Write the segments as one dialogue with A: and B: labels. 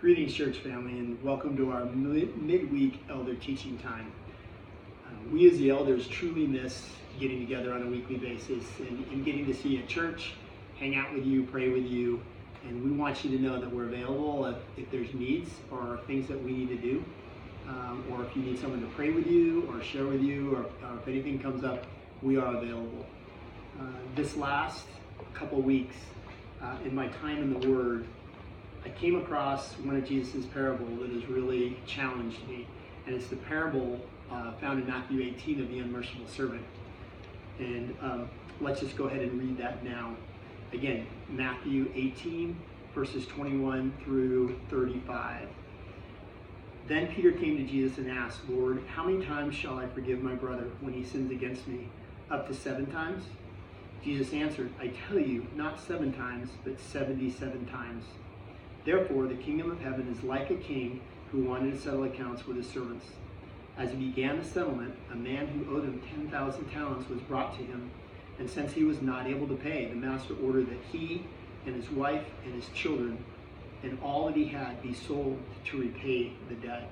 A: Greetings, church family, and welcome to our mid- midweek elder teaching time. Uh, we, as the elders, truly miss getting together on a weekly basis and, and getting to see a church, hang out with you, pray with you, and we want you to know that we're available if, if there's needs or things that we need to do, um, or if you need someone to pray with you or share with you, or, or if anything comes up, we are available. Uh, this last couple weeks, uh, in my time in the Word, I came across one of Jesus' parable that has really challenged me, and it's the parable uh, found in Matthew 18 of the unmerciful servant. And um, let's just go ahead and read that now. Again, Matthew 18, verses 21 through 35. Then Peter came to Jesus and asked, Lord, how many times shall I forgive my brother when he sins against me? Up to seven times? Jesus answered, I tell you, not seven times, but 77 times. Therefore, the kingdom of heaven is like a king who wanted to settle accounts with his servants. As he began the settlement, a man who owed him 10,000 talents was brought to him, and since he was not able to pay, the master ordered that he and his wife and his children and all that he had be sold to repay the debt.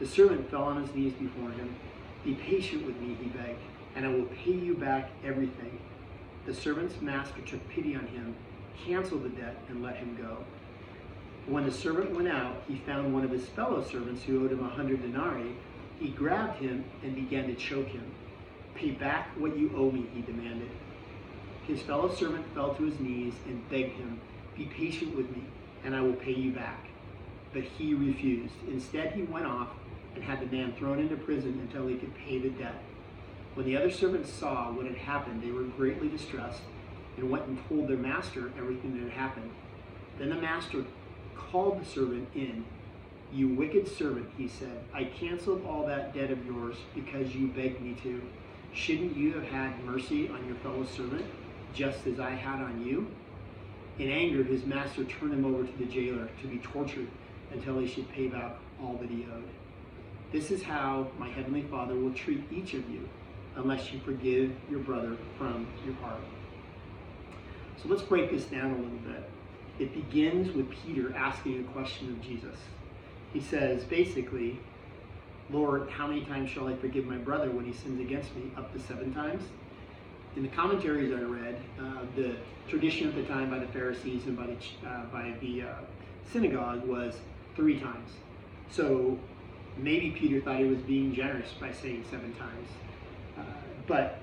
A: The servant fell on his knees before him. Be patient with me, he begged, and I will pay you back everything. The servant's master took pity on him, canceled the debt, and let him go. When the servant went out, he found one of his fellow servants who owed him a hundred denarii. He grabbed him and began to choke him. Pay back what you owe me, he demanded. His fellow servant fell to his knees and begged him, Be patient with me, and I will pay you back. But he refused. Instead, he went off and had the man thrown into prison until he could pay the debt. When the other servants saw what had happened, they were greatly distressed and went and told their master everything that had happened. Then the master called the servant in. You wicked servant, he said, I canceled all that debt of yours because you begged me to. Shouldn't you have had mercy on your fellow servant, just as I had on you? In anger, his master turned him over to the jailer to be tortured until he should pay back all that he owed. This is how my heavenly Father will treat each of you unless you forgive your brother from your heart. So let's break this down a little bit. It begins with Peter asking a question of Jesus. He says, basically, Lord, how many times shall I forgive my brother when he sins against me? Up to seven times? In the commentaries I read, uh, the tradition at the time by the Pharisees and by the, uh, by the uh, synagogue was three times. So maybe Peter thought he was being generous by saying seven times. Uh, but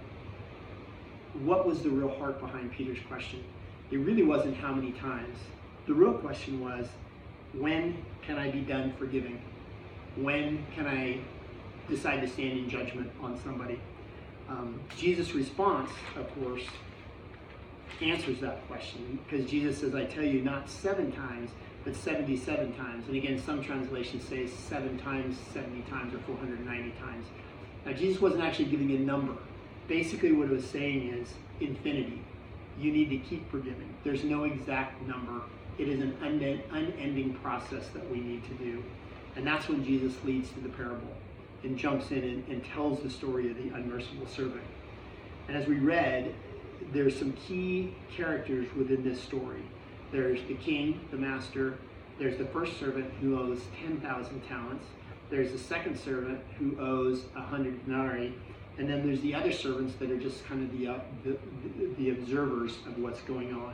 A: what was the real heart behind Peter's question? It really wasn't how many times. The real question was, when can I be done forgiving? When can I decide to stand in judgment on somebody? Um, Jesus' response, of course, answers that question because Jesus says, I tell you, not seven times, but 77 times. And again, some translations say seven times, 70 times, or 490 times. Now, Jesus wasn't actually giving a number. Basically, what it was saying is infinity. You need to keep forgiving. There's no exact number. It is an unending process that we need to do. And that's when Jesus leads to the parable and jumps in and, and tells the story of the unmerciful servant. And as we read, there's some key characters within this story. There's the king, the master. There's the first servant who owes 10,000 talents. There's the second servant who owes 100 denarii. And then there's the other servants that are just kind of the, uh, the, the observers of what's going on.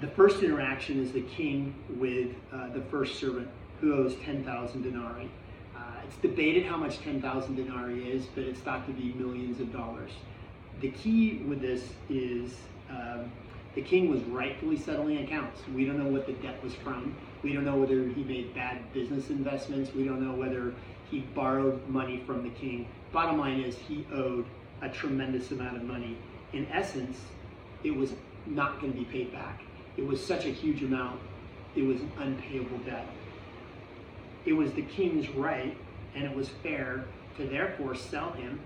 A: The first interaction is the king with uh, the first servant who owes 10,000 denarii. Uh, it's debated how much 10,000 denarii is, but it's thought to be millions of dollars. The key with this is um, the king was rightfully settling accounts. We don't know what the debt was from. We don't know whether he made bad business investments. We don't know whether he borrowed money from the king. Bottom line is he owed a tremendous amount of money. In essence, it was not going to be paid back. It was such a huge amount, it was an unpayable debt. It was the king's right, and it was fair to therefore sell him,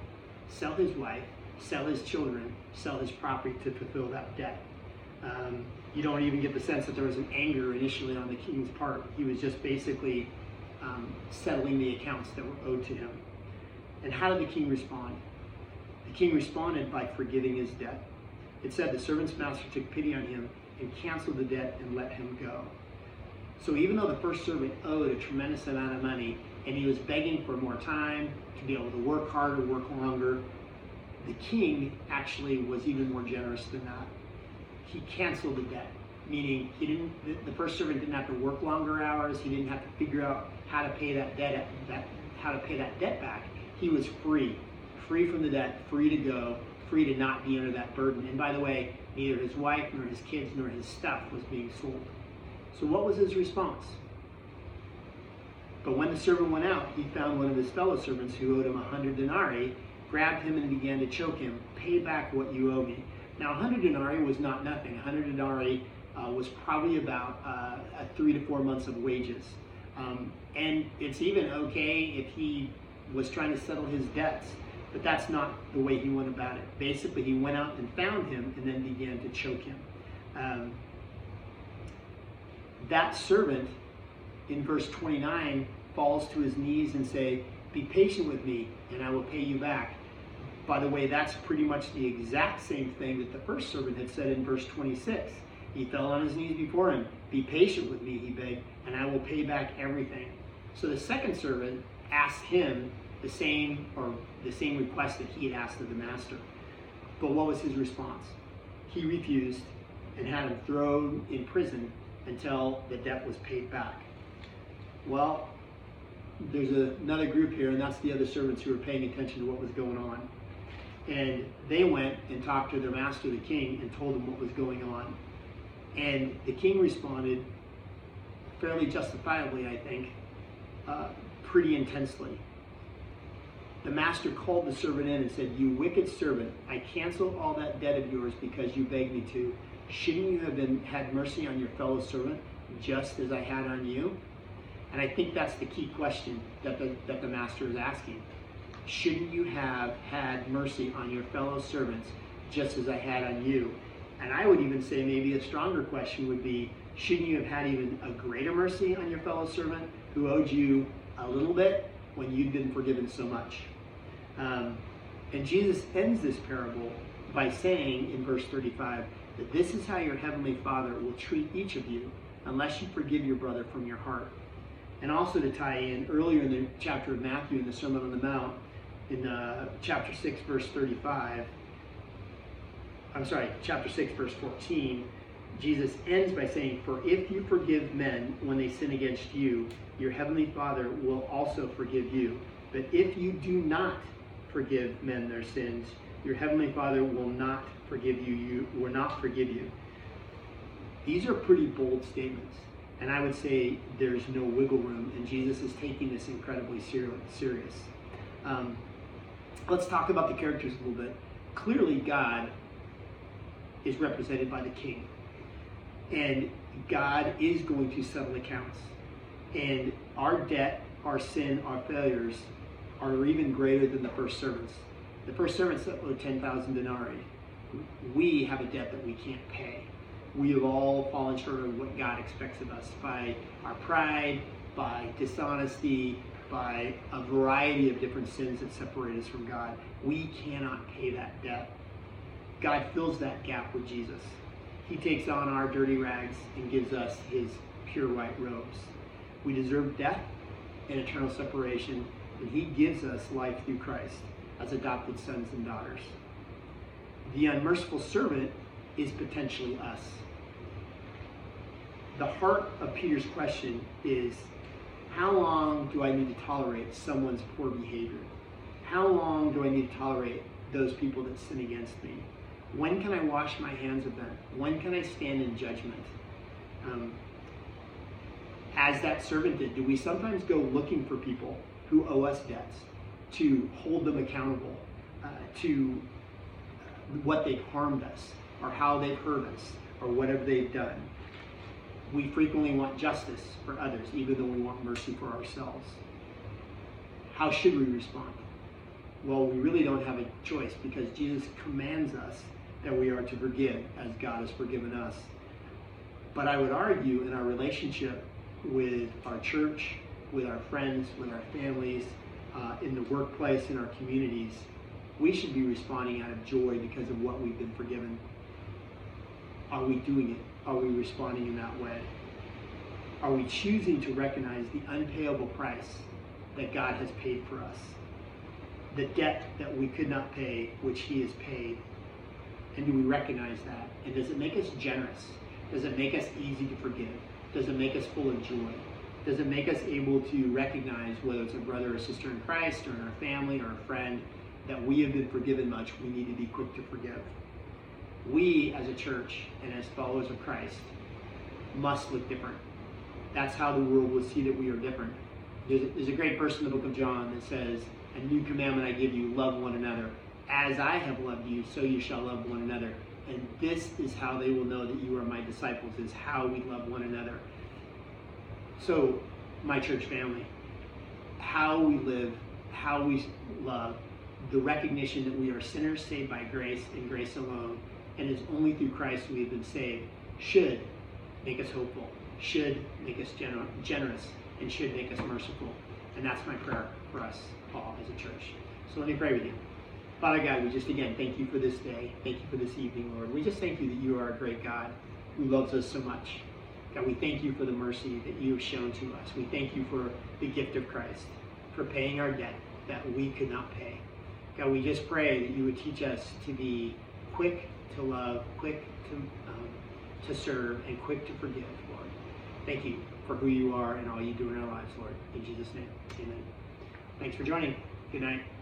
A: sell his wife, sell his children, sell his property to fulfill that debt. Um, you don't even get the sense that there was an anger initially on the king's part. He was just basically um, settling the accounts that were owed to him. And how did the king respond? The king responded by forgiving his debt. It said the servant's master took pity on him and canceled the debt and let him go. So even though the first servant owed a tremendous amount of money and he was begging for more time to be able to work harder, work longer, the king actually was even more generous than that. He canceled the debt, meaning he didn't. The first servant didn't have to work longer hours. He didn't have to figure out how to pay that debt, that how to pay that debt back. He was free, free from the debt, free to go, free to not be under that burden. And by the way, neither his wife nor his kids nor his stuff was being sold. So what was his response? But when the servant went out, he found one of his fellow servants who owed him a hundred denarii, grabbed him and began to choke him. Pay back what you owe me. Now, a hundred denarii was not nothing. A hundred denarii uh, was probably about uh, three to four months of wages. Um, and it's even okay if he was trying to settle his debts, but that's not the way he went about it. Basically, he went out and found him and then began to choke him. Um, that servant in verse 29 falls to his knees and say, be patient with me and I will pay you back. By the way, that's pretty much the exact same thing that the first servant had said in verse 26. He fell on his knees before him. Be patient with me, he begged, and I will pay back everything. So the second servant asked him the same or the same request that he had asked of the master. But what was his response? He refused and had him thrown in prison until the debt was paid back. Well, there's a, another group here, and that's the other servants who were paying attention to what was going on. And they went and talked to their master, the king, and told him what was going on. And the king responded fairly justifiably, I think, uh, pretty intensely. The master called the servant in and said, You wicked servant, I cancel all that debt of yours because you begged me to. Shouldn't you have been had mercy on your fellow servant just as I had on you? And I think that's the key question that the, that the master is asking. Shouldn't you have had mercy on your fellow servants just as I had on you? And I would even say maybe a stronger question would be shouldn't you have had even a greater mercy on your fellow servant who owed you a little bit when you've been forgiven so much? Um, and Jesus ends this parable by saying in verse 35 that this is how your heavenly Father will treat each of you unless you forgive your brother from your heart. And also to tie in, earlier in the chapter of Matthew, in the Sermon on the Mount, in uh, chapter 6, verse 35, I'm sorry, chapter 6, verse 14, Jesus ends by saying, For if you forgive men when they sin against you, your heavenly Father will also forgive you. But if you do not forgive men their sins, your heavenly Father will not forgive you, you will not forgive you. These are pretty bold statements. And I would say there's no wiggle room, and Jesus is taking this incredibly serious. Um, let's talk about the characters a little bit. Clearly, God is represented by the king. And God is going to settle accounts. And our debt, our sin, our failures are even greater than the first servants. The first servants owed 10,000 denarii. We have a debt that we can't pay. We have all fallen short of what God expects of us by our pride, by dishonesty, by a variety of different sins that separate us from God. We cannot pay that debt. God fills that gap with Jesus. He takes on our dirty rags and gives us his pure white robes. We deserve death and eternal separation, and he gives us life through Christ as adopted sons and daughters. The unmerciful servant is potentially us. The heart of Peter's question is how long do I need to tolerate someone's poor behavior? How long do I need to tolerate those people that sin against me? When can I wash my hands of them? When can I stand in judgment? Um, as that servant did, do we sometimes go looking for people who owe us debts to hold them accountable uh, to what they've harmed us or how they've hurt us or whatever they've done? We frequently want justice for others, even though we want mercy for ourselves. How should we respond? Well, we really don't have a choice because Jesus commands us that we are to forgive as God has forgiven us. But I would argue in our relationship with our church, with our friends, with our families, uh, in the workplace, in our communities, we should be responding out of joy because of what we've been forgiven. Are we doing it? Are we responding in that way? Are we choosing to recognize the unpayable price that God has paid for us? The debt that we could not pay, which He has paid. And do we recognize that? And does it make us generous? Does it make us easy to forgive? Does it make us full of joy? Does it make us able to recognize whether it's a brother or sister in Christ or in our family or a friend that we have been forgiven much, we need to be quick to forgive? We as a church and as followers of Christ must look different. That's how the world will see that we are different. There's a, there's a great verse in the book of John that says, A new commandment I give you, love one another. As I have loved you, so you shall love one another. And this is how they will know that you are my disciples, is how we love one another. So, my church family, how we live, how we love, the recognition that we are sinners saved by grace and grace alone, and it's only through Christ we have been saved, should make us hopeful, should make us gener- generous, and should make us merciful. And that's my prayer for us all as a church. So let me pray with you. Father God, we just again thank you for this day. Thank you for this evening, Lord. We just thank you that you are a great God who loves us so much. God, we thank you for the mercy that you have shown to us. We thank you for the gift of Christ, for paying our debt that we could not pay. God, we just pray that you would teach us to be quick to love, quick to, um, to serve, and quick to forgive, Lord. Thank you for who you are and all you do in our lives, Lord. In Jesus' name, amen. Thanks for joining. Good night.